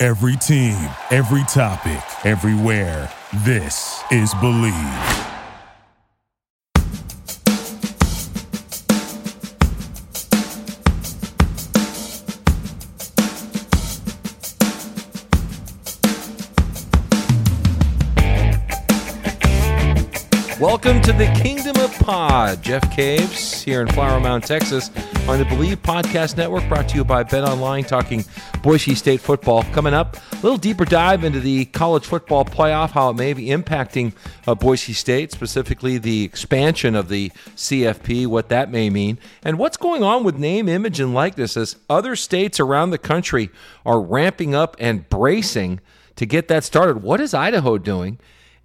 Every team, every topic, everywhere. This is Believe. Welcome to the Kingdom of Pod. Jeff Caves here in Flower Mound, Texas, on the Believe Podcast Network, brought to you by Bet Online, talking Boise State football. Coming up, a little deeper dive into the college football playoff, how it may be impacting uh, Boise State, specifically the expansion of the CFP, what that may mean, and what's going on with name, image, and likeness as other states around the country are ramping up and bracing to get that started. What is Idaho doing?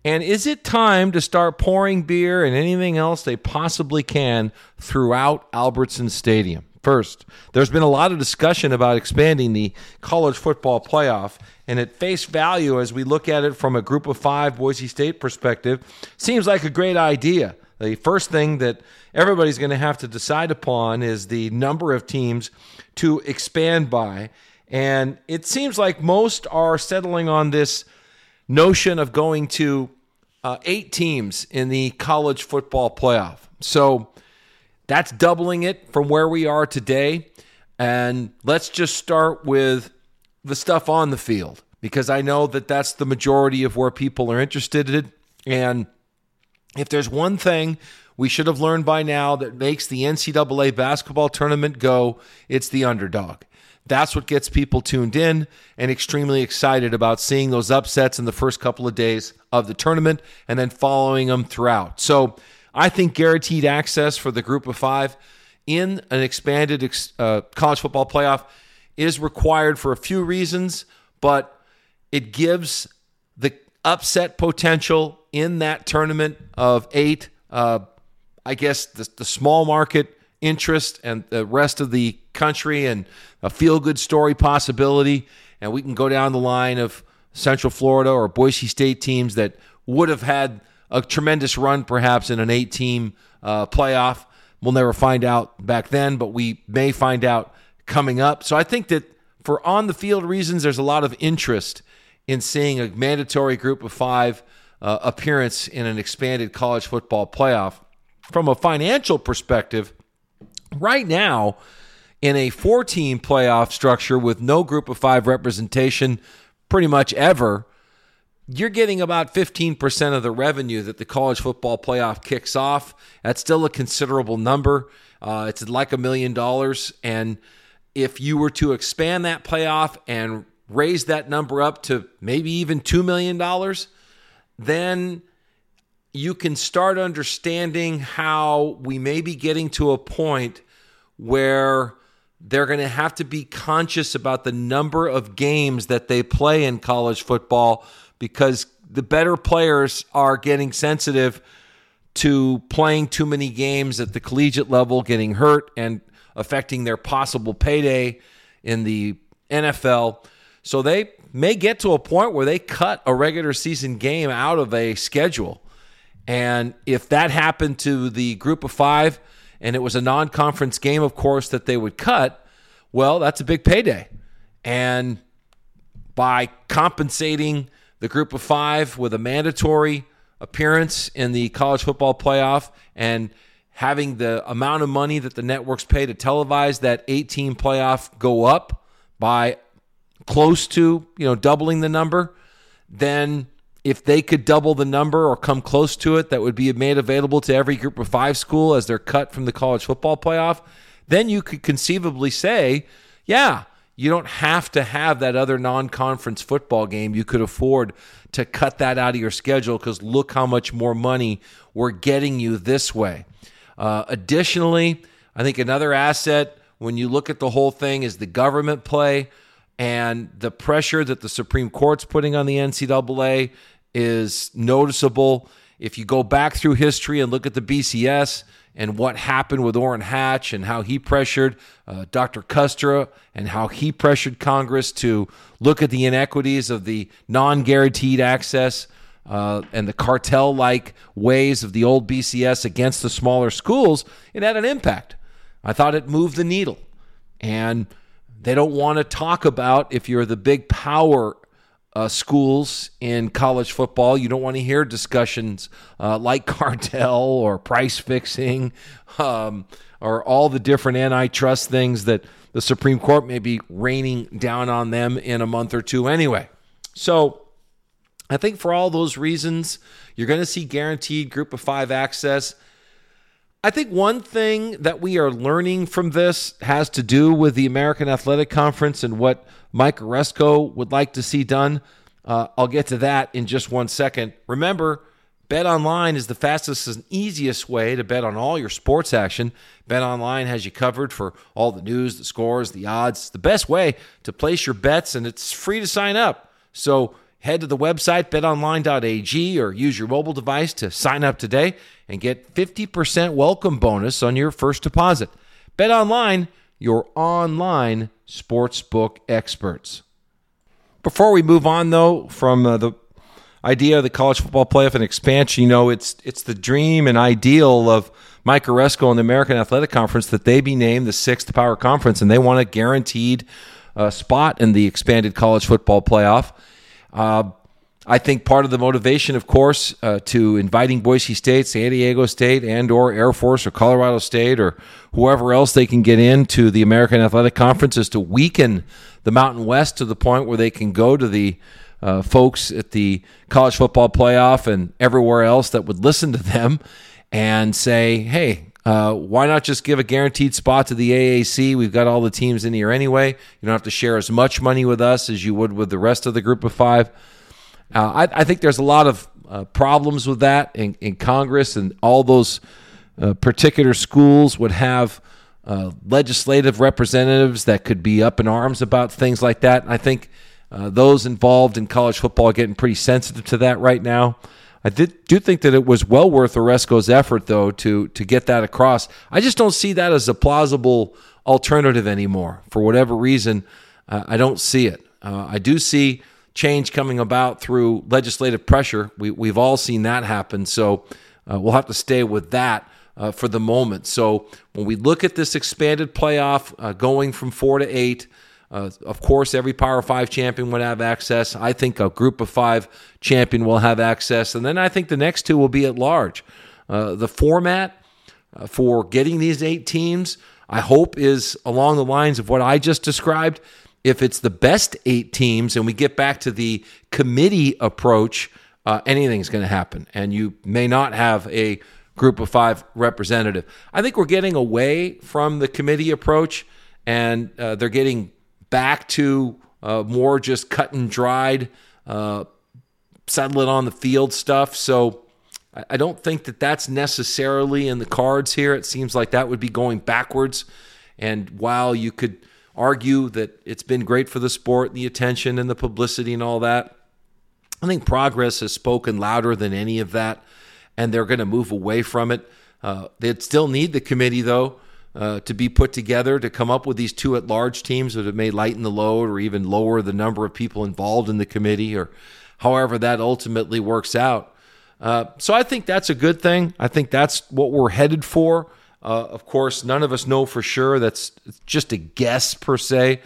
And is it time to start pouring beer and anything else they possibly can throughout Albertson Stadium? First, there's been a lot of discussion about expanding the college football playoff, and at face value, as we look at it from a group of five Boise State perspective, seems like a great idea. The first thing that everybody's going to have to decide upon is the number of teams to expand by. And it seems like most are settling on this notion of going to uh, eight teams in the college football playoff. So that's doubling it from where we are today. And let's just start with the stuff on the field because I know that that's the majority of where people are interested in. And if there's one thing we should have learned by now that makes the NCAA basketball tournament go, it's the underdog. That's what gets people tuned in and extremely excited about seeing those upsets in the first couple of days of the tournament and then following them throughout. So I think guaranteed access for the group of five in an expanded uh, college football playoff is required for a few reasons, but it gives the upset potential in that tournament of eight. Uh, I guess the, the small market interest and the rest of the country and a feel good story possibility. And we can go down the line of Central Florida or Boise State teams that would have had a tremendous run perhaps in an eight team uh, playoff. We'll never find out back then, but we may find out coming up. So I think that for on the field reasons, there's a lot of interest in seeing a mandatory group of five uh, appearance in an expanded college football playoff. From a financial perspective, right now, in a four team playoff structure with no group of five representation pretty much ever, you're getting about 15% of the revenue that the college football playoff kicks off. That's still a considerable number. Uh, it's like a million dollars. And if you were to expand that playoff and raise that number up to maybe even $2 million, then you can start understanding how we may be getting to a point where they're going to have to be conscious about the number of games that they play in college football because the better players are getting sensitive to playing too many games at the collegiate level, getting hurt and affecting their possible payday in the NFL. So they may get to a point where they cut a regular season game out of a schedule. And if that happened to the group of five, and it was a non conference game, of course, that they would cut, well, that's a big payday. And by compensating the group of five with a mandatory appearance in the college football playoff and having the amount of money that the networks pay to televise that 18 playoff go up by close to you know doubling the number then if they could double the number or come close to it, that would be made available to every group of five school as they're cut from the college football playoff, then you could conceivably say, yeah, you don't have to have that other non conference football game. You could afford to cut that out of your schedule because look how much more money we're getting you this way. Uh, additionally, I think another asset when you look at the whole thing is the government play. and the pressure that the Supreme Court's putting on the NCAA is noticeable. If you go back through history and look at the BCS and what happened with Orrin Hatch and how he pressured uh, Dr. Kustra and how he pressured Congress to look at the inequities of the non guaranteed access uh, and the cartel like ways of the old BCS against the smaller schools, it had an impact. I thought it moved the needle. And they don't want to talk about if you're the big power uh, schools in college football. You don't want to hear discussions uh, like cartel or price fixing um, or all the different antitrust things that the Supreme Court may be raining down on them in a month or two anyway. So I think for all those reasons, you're going to see guaranteed group of five access. I think one thing that we are learning from this has to do with the American Athletic Conference and what Mike Aresco would like to see done. Uh, I'll get to that in just one second. Remember, Bet Online is the fastest and easiest way to bet on all your sports action. Bet Online has you covered for all the news, the scores, the odds. It's the best way to place your bets, and it's free to sign up. So Head to the website betonline.ag or use your mobile device to sign up today and get 50% welcome bonus on your first deposit. Bet online, your online sportsbook experts. Before we move on though from uh, the idea of the college football playoff and expansion, you know, it's it's the dream and ideal of Mike Aresco and the American Athletic Conference that they be named the sixth power conference, and they want a guaranteed uh, spot in the expanded college football playoff. Uh, I think part of the motivation, of course, uh, to inviting Boise State, San Diego State, and or Air Force or Colorado State or whoever else they can get into the American Athletic Conference is to weaken the Mountain West to the point where they can go to the uh, folks at the college football playoff and everywhere else that would listen to them and say, hey, uh, why not just give a guaranteed spot to the AAC? We've got all the teams in here anyway. You don't have to share as much money with us as you would with the rest of the group of five. Uh, I, I, think there's a lot of uh, problems with that in, in, Congress, and all those uh, particular schools would have uh, legislative representatives that could be up in arms about things like that. I think uh, those involved in college football are getting pretty sensitive to that right now. I did, do think that it was well worth Aresco's effort, though, to to get that across. I just don't see that as a plausible alternative anymore. For whatever reason, uh, I don't see it. I do see change coming about through legislative pressure. We, we've all seen that happen. So uh, we'll have to stay with that uh, for the moment. So when we look at this expanded playoff uh, going from four to eight, uh, of course, every Power Five champion would have access. I think a group of five champion will have access. And then I think the next two will be at large. Uh, the format uh, for getting these eight teams, I hope, is along the lines of what I just described. If it's the best eight teams and we get back to the committee approach, uh, anything's going to happen. And you may not have a group of five representative. I think we're getting away from the committee approach and uh, they're getting back to uh, more just cut and dried, uh, settle it on the field stuff. So I don't think that that's necessarily in the cards here. It seems like that would be going backwards. And while you could argue that it's been great for the sport, and the attention and the publicity and all that, I think progress has spoken louder than any of that, and they're going to move away from it. Uh, they'd still need the committee, though, uh, to be put together to come up with these two at large teams that may lighten the load or even lower the number of people involved in the committee or however that ultimately works out. Uh, so I think that's a good thing. I think that's what we're headed for. Uh, of course, none of us know for sure. That's just a guess per se.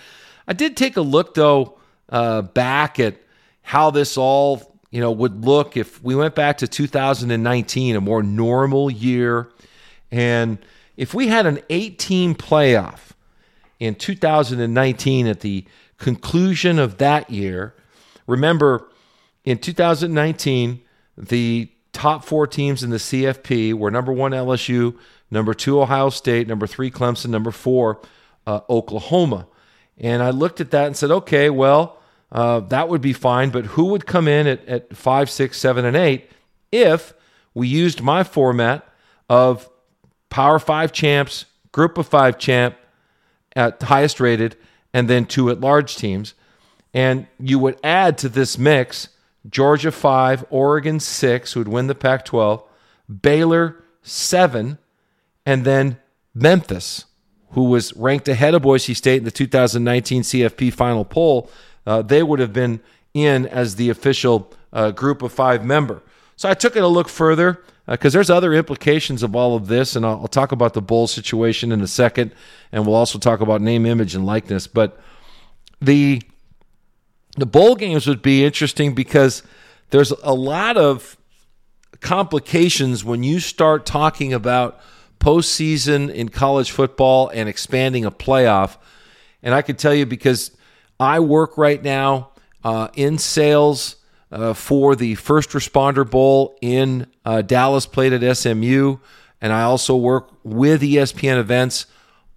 I did take a look though uh, back at how this all you know would look if we went back to 2019, a more normal year, and if we had an 18 playoff in 2019 at the conclusion of that year, remember in 2019, the top four teams in the CFP were number one LSU, number two Ohio State, number three Clemson, number four uh, Oklahoma. And I looked at that and said, okay, well, uh, that would be fine, but who would come in at, at five, six, seven, and eight if we used my format of Power Five champs, Group of Five champ at highest rated, and then two at large teams. And you would add to this mix Georgia 5, Oregon 6, who would win the Pac 12, Baylor 7, and then Memphis, who was ranked ahead of Boise State in the 2019 CFP final poll. Uh, they would have been in as the official uh, group of five member. So I took it a look further because uh, there's other implications of all of this, and I'll, I'll, talk about the bowl situation in a second, and we'll also talk about name, image, and likeness. But the the bowl games would be interesting because there's a lot of complications when you start talking about postseason in college football and expanding a playoff. And I can tell you because I work right now uh, in sales uh, for the First Responder Bowl in uh, Dallas, played at SMU, and I also work with ESPN events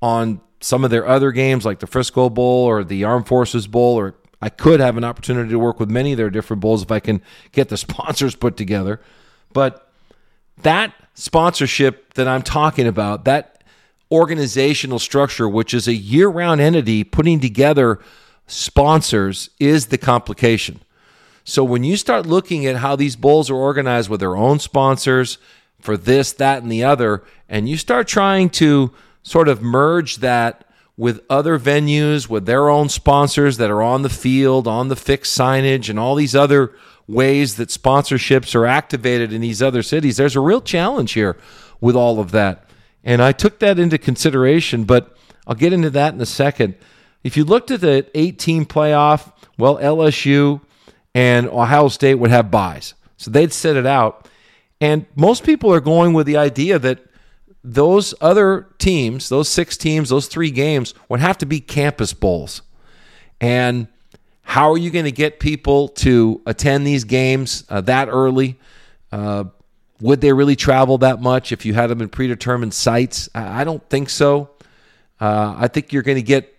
on some of their other games like the Frisco Bowl or the Armed Forces Bowl, or I could have an opportunity to work with many of their different bowls if I can get the sponsors put together. But that sponsorship that I'm talking about, that organizational structure, which is a year round entity putting together sponsors, is the complication. So when you start looking at how these bowls are organized with their own sponsors for this, that, and the other, and you start trying to sort of merge that with other venues, with their own sponsors that are on the field, on the fixed signage, and all these other ways that sponsorships are activated in these other cities. There's a real challenge here with all of that. And I took that into consideration, but I'll get into that in a second. If you looked at the 18 playoff, well, LSU and Ohio State would have buys. So they'd set it out. And most people are going with the idea that those other teams, those six teams, those three games would have to be campus bowls. And how are you going to get people to attend these games uh, that early? Uh, would they really travel that much if you had them in predetermined sites? I, I don't think so. Uh, I think you're going to get,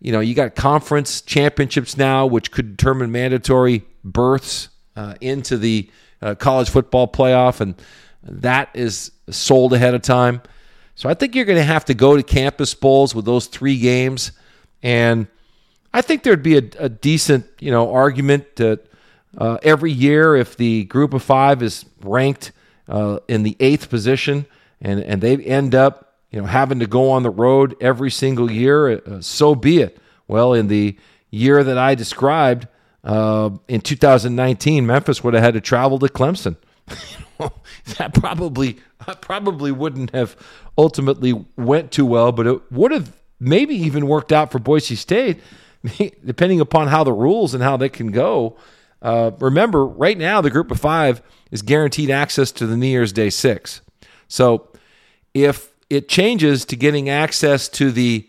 you know, you got conference championships now, which could determine mandatory berths uh, into the uh, college football playoff, and that is sold ahead of time. So I think you're going to have to go to campus bowls with those three games, and – I think there'd be a, a decent, you know, argument that uh, every year if the group of five is ranked uh, in the eighth position and and they end up, you know, having to go on the road every single year, uh, so be it. Well, in the year that I described uh, in 2019, Memphis would have had to travel to Clemson. that probably probably wouldn't have ultimately went too well, but it would have maybe even worked out for Boise State depending upon how the rules and how they can go. Uh, remember, right now the group of five is guaranteed access to the New Year's Day six. So if it changes to getting access to the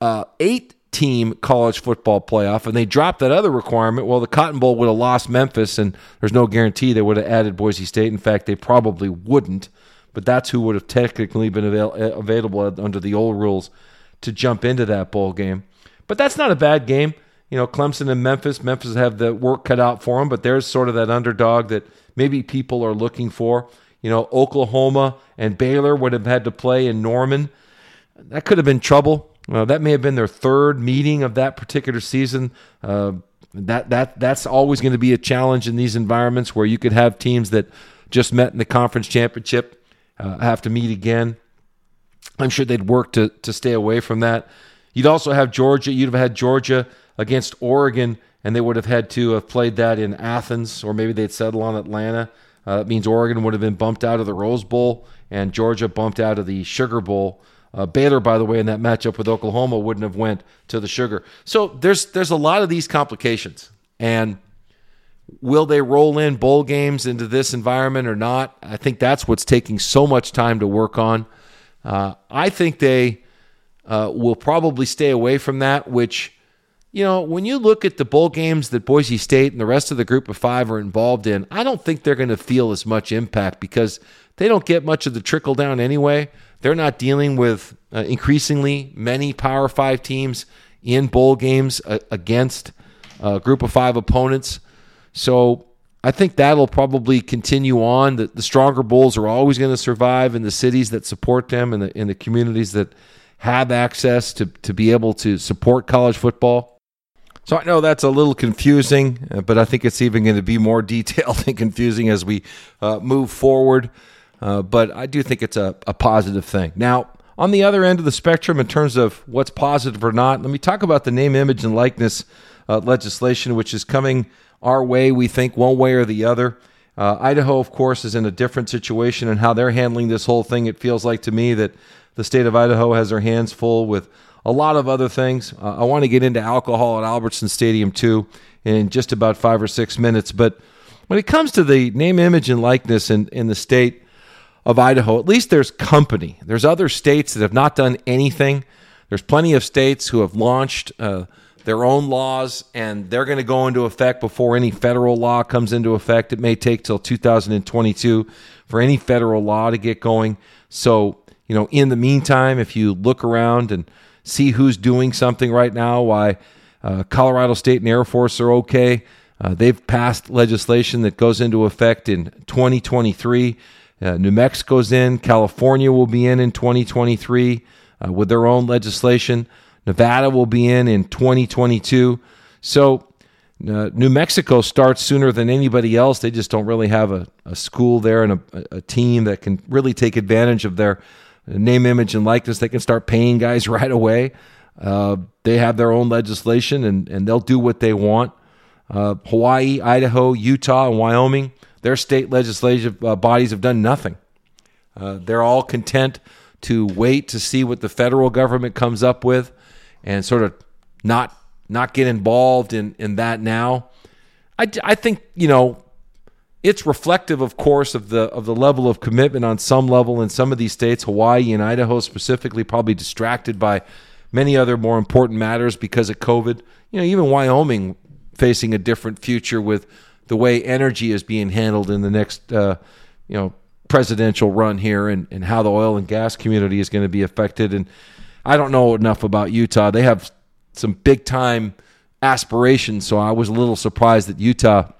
uh, eight team college football playoff and they drop that other requirement, well, the Cotton Bowl would have lost Memphis, and there's no guarantee they would have added Boise State. In fact, they probably wouldn't, but that's who would have technically been avail- available under the old rules to jump into that bowl game. But that's not a bad game. You know, Clemson and Memphis. Memphis have the work cut out for them, but there's sort of that underdog that maybe people are looking for. You know, Oklahoma and Baylor would have had to play in Norman. That could have been trouble. That may have been their third meeting of that particular season. Uh, that that that's always going to be a challenge in these environments where you could have teams that just met in the conference championship uh, have to meet again. I'm sure they'd work to to stay away from that. You'd also have Georgia. You'd have had Georgia against Oregon, and they would have had to have played that in Athens, or maybe they'd settle on Atlanta. Uh, that means Oregon would have been bumped out of the Rose Bowl, and Georgia bumped out of the Sugar Bowl. Uh, Baylor, by the way, in that matchup with Oklahoma, wouldn't have went to the Sugar. So there's there's a lot of these complications, and will they roll in bowl games into this environment or not? I think that's what's taking so much time to work on. Uh, I think they uh, will probably stay away from that, which, you know, when you look at the bowl games that Boise State and the rest of the group of five are involved in, I don't think they're going to feel as much impact because they don't get much of the trickle down anyway. They're not dealing with uh, increasingly many Power Five teams in bowl games uh, against a group of five opponents. So I think that'll probably continue on. The, the stronger bowls are always going to survive in the cities that support them and the, in the communities that have access to, to be able to support college football. So I know that's a little confusing, uh, but I think it's even going to be more detailed and confusing as we uh, move forward. Uh, but I do think it's a, a positive thing. Now, on the other end of the spectrum, in terms of what's positive or not, let me talk about the name, image, and likeness uh, legislation, which is coming our way, we think, one way or the other. Uh, Idaho, of course, is in a different situation and how they're handling this whole thing. It feels like to me that the state of Idaho has their hands full with a lot of other things. Uh, I want to get into alcohol at Albertson Stadium too in just about five or six minutes. But when it comes to the name, image, and likeness in, in the state of Idaho, at least there's company. There's other states that have not done anything. There's plenty of states who have launched. Uh, their own laws, and they're going to go into effect before any federal law comes into effect. It may take till 2022 for any federal law to get going. So, you know, in the meantime, if you look around and see who's doing something right now, why uh, Colorado State and Air Force are okay. Uh, they've passed legislation that goes into effect in 2023. Uh, New Mexico's in. California will be in in 2023 uh, with their own legislation. Nevada will be in in 2022. So uh, New Mexico starts sooner than anybody else. They just don't really have a, a school there and a, a, team that can really take advantage of their name, image, and likeness. They can start paying guys right away. Uh, they have their own legislation and, and they'll do what they want. Uh, Hawaii, Idaho, Utah, and Wyoming, their state legislative uh, bodies have done nothing. Uh, they're all content to wait to see what the federal government comes up with and sort of not not get involved in in that now. I, I think you know it's reflective, of course, of the of the level of commitment on some level in some of these states, Hawaii and Idaho specifically, probably distracted by many other more important matters because of COVID. You know, even Wyoming facing a different future with the way energy is being handled in the next, uh, you know, presidential run here, and, and how the oil and gas community is going to be affected. And I don't know enough about Utah. They have some big time aspirations, so I was a little surprised that Utah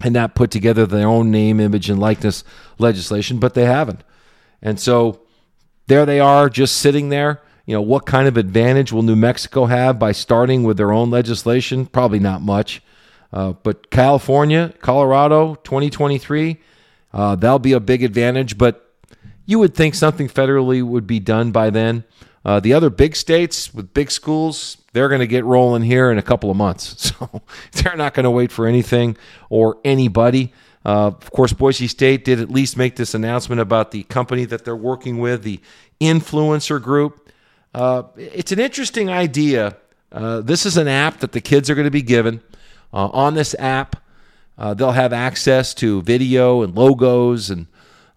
had not put together their own name, image, and likeness legislation, but they haven't. And so there they are, just sitting there. You know, what kind of advantage will New Mexico have by starting with their own legislation? Probably not much. Uh, but California, Colorado, 2023, uh, that'll be a big advantage. But you would think something federally would be done by then. Uh, the other big states with big schools, they're going to get rolling here in a couple of months. So they're not going to wait for anything or anybody. Uh, of course, Boise State did at least make this announcement about the company that they're working with, the influencer group. Uh, it's an interesting idea. Uh, this is an app that the kids are going to be given. Uh, on this app, uh, they'll have access to video and logos, and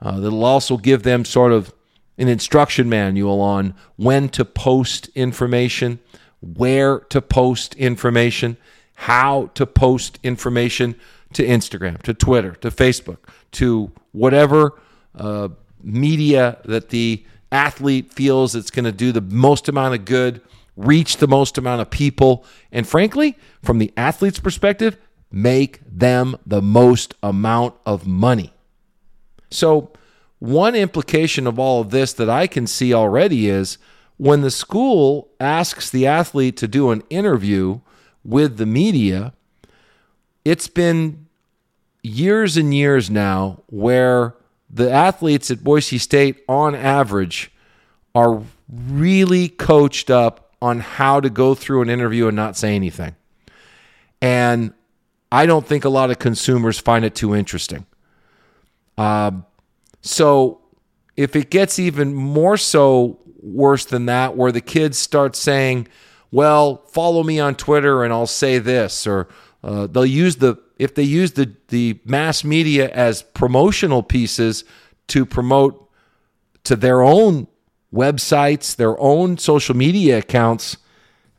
that'll also give them sort of an instruction manual on when to post information, where to post information, how to post information to Instagram, to Twitter, to Facebook, to whatever uh, media that the athlete feels it's going to do the most amount of good, reach the most amount of people, and frankly, from the athlete's perspective, make them the most amount of money. So, one implication of all of this that I can see already is when the school asks the athlete to do an interview with the media, it's been years and years now where the athletes at Boise State, on average, are really coached up on how to go through an interview and not say anything. And I don't think a lot of consumers find it too interesting. Um, so if it gets even more so worse than that, where the kids start saying, well, follow me on Twitter and I'll say this, or uh, they'll use the, if they use the, the mass media as promotional pieces to promote to their own websites, their own social media accounts,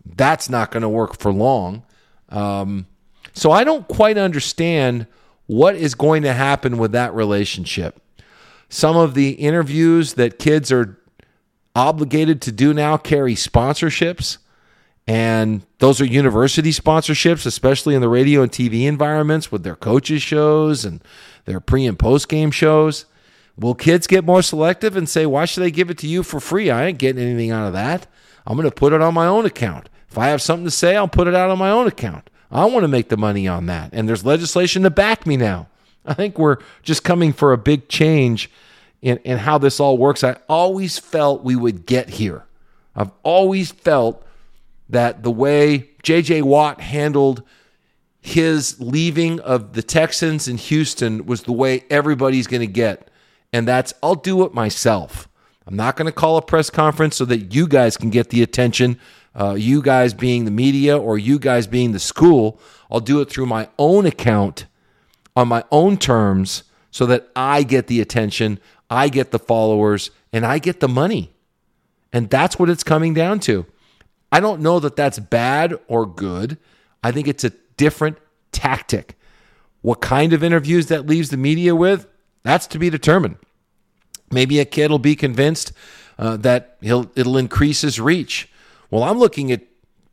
that's not going to work for long. Um, so I don't quite understand what is going to happen with that relationship some of the interviews that kids are obligated to do now carry sponsorships. And those are university sponsorships, especially in the radio and TV environments with their coaches' shows and their pre and post game shows. Will kids get more selective and say, why should I give it to you for free? I ain't getting anything out of that. I'm going to put it on my own account. If I have something to say, I'll put it out on my own account. I want to make the money on that. And there's legislation to back me now. I think we're just coming for a big change in, in how this all works. I always felt we would get here. I've always felt that the way JJ Watt handled his leaving of the Texans in Houston was the way everybody's going to get. And that's, I'll do it myself. I'm not going to call a press conference so that you guys can get the attention uh, you guys being the media or you guys being the school. I'll do it through my own account on my own terms so that I get the attention, I get the followers, and I get the money. And that's what it's coming down to. I don't know that that's bad or good. I think it's a different tactic. What kind of interviews that leaves the media with, that's to be determined. Maybe a kid will be convinced uh, that he'll it'll increase his reach. Well, I'm looking at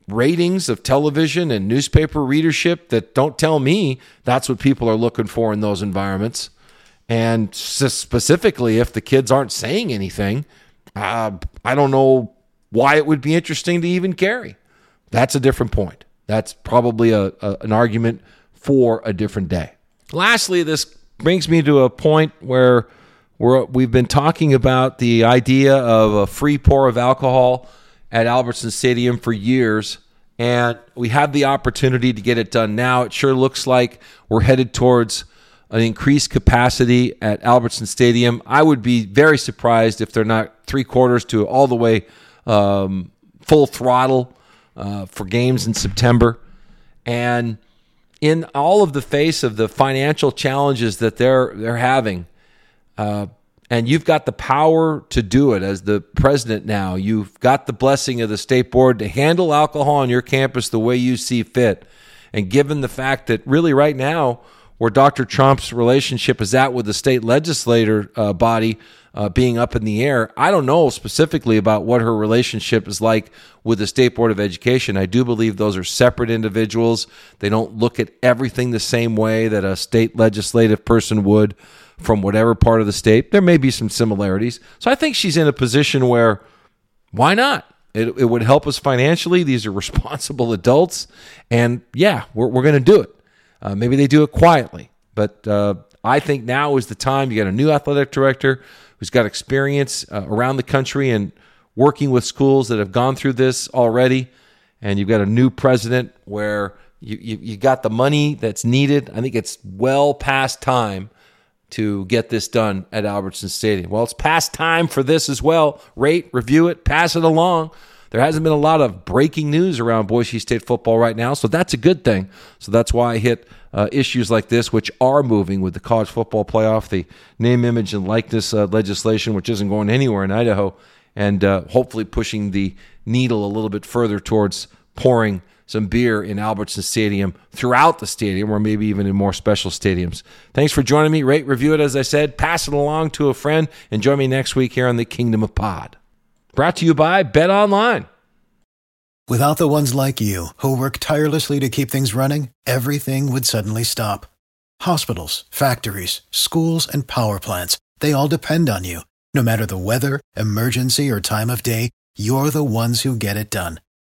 ratings of television and newspaper readership that don't tell me that's what people are looking for in those environments. And specifically, if the kids aren't saying anything, uh, I don't know why it would be interesting to even carry. That's a different point. That's probably a, a an argument for a different day. Lastly, this brings me to a point where we're, we've been talking about the idea of a free pour of alcohol at Albertson Stadium for years, and we have the opportunity to get it done now. It sure looks like we're headed towards an increased capacity at Albertson Stadium. I would be very surprised if they're not three quarters to all the way um, full throttle uh, for games in September. And in all of the face of the financial challenges that they're they're having, uh, and you've got the power to do it as the president now. You've got the blessing of the state board to handle alcohol on your campus the way you see fit. And given the fact that really right now, where Dr. Tromp's relationship is at with the state legislator uh, body uh, being up in the air, I don't know specifically about what her relationship is like with the State Board of Education. I do believe those are separate individuals. They don't look at everything the same way that a state legislative person would from whatever part of the state. There may be some similarities. So I think she's in a position where why not? It, it would help us financially. These are responsible adults. And yeah, we're, we're going to do it. Uh, maybe they do it quietly. But uh, I think now is the time. You got a new athletic director who's got experience uh, around the country and working with schools that have gone through this already. And you've got a new president where you, you, you got the money that's needed. I think it's well past time to get this done at Albertson Stadium. Well, it's past time for this as well. Rate, review it, pass it along. There hasn't been a lot of breaking news around Boise State football right now, so that's a good thing. So that's why I hit uh, issues like this, which are moving with the college football playoff, the name, image, and likeness uh, legislation, which isn't going anywhere in Idaho, and uh, hopefully pushing the needle a little bit further towards pouring some beer in Albertson Stadium throughout the stadium, or maybe even in more special stadiums. Thanks for joining me. Rate, review it, as I said. Pass it along to a friend, and join me next week here on the Kingdom of Pod. Brought to you by Bet Online. Without the ones like you, who work tirelessly to keep things running, everything would suddenly stop. Hospitals, factories, schools, and power plants, they all depend on you. No matter the weather, emergency, or time of day, you're the ones who get it done.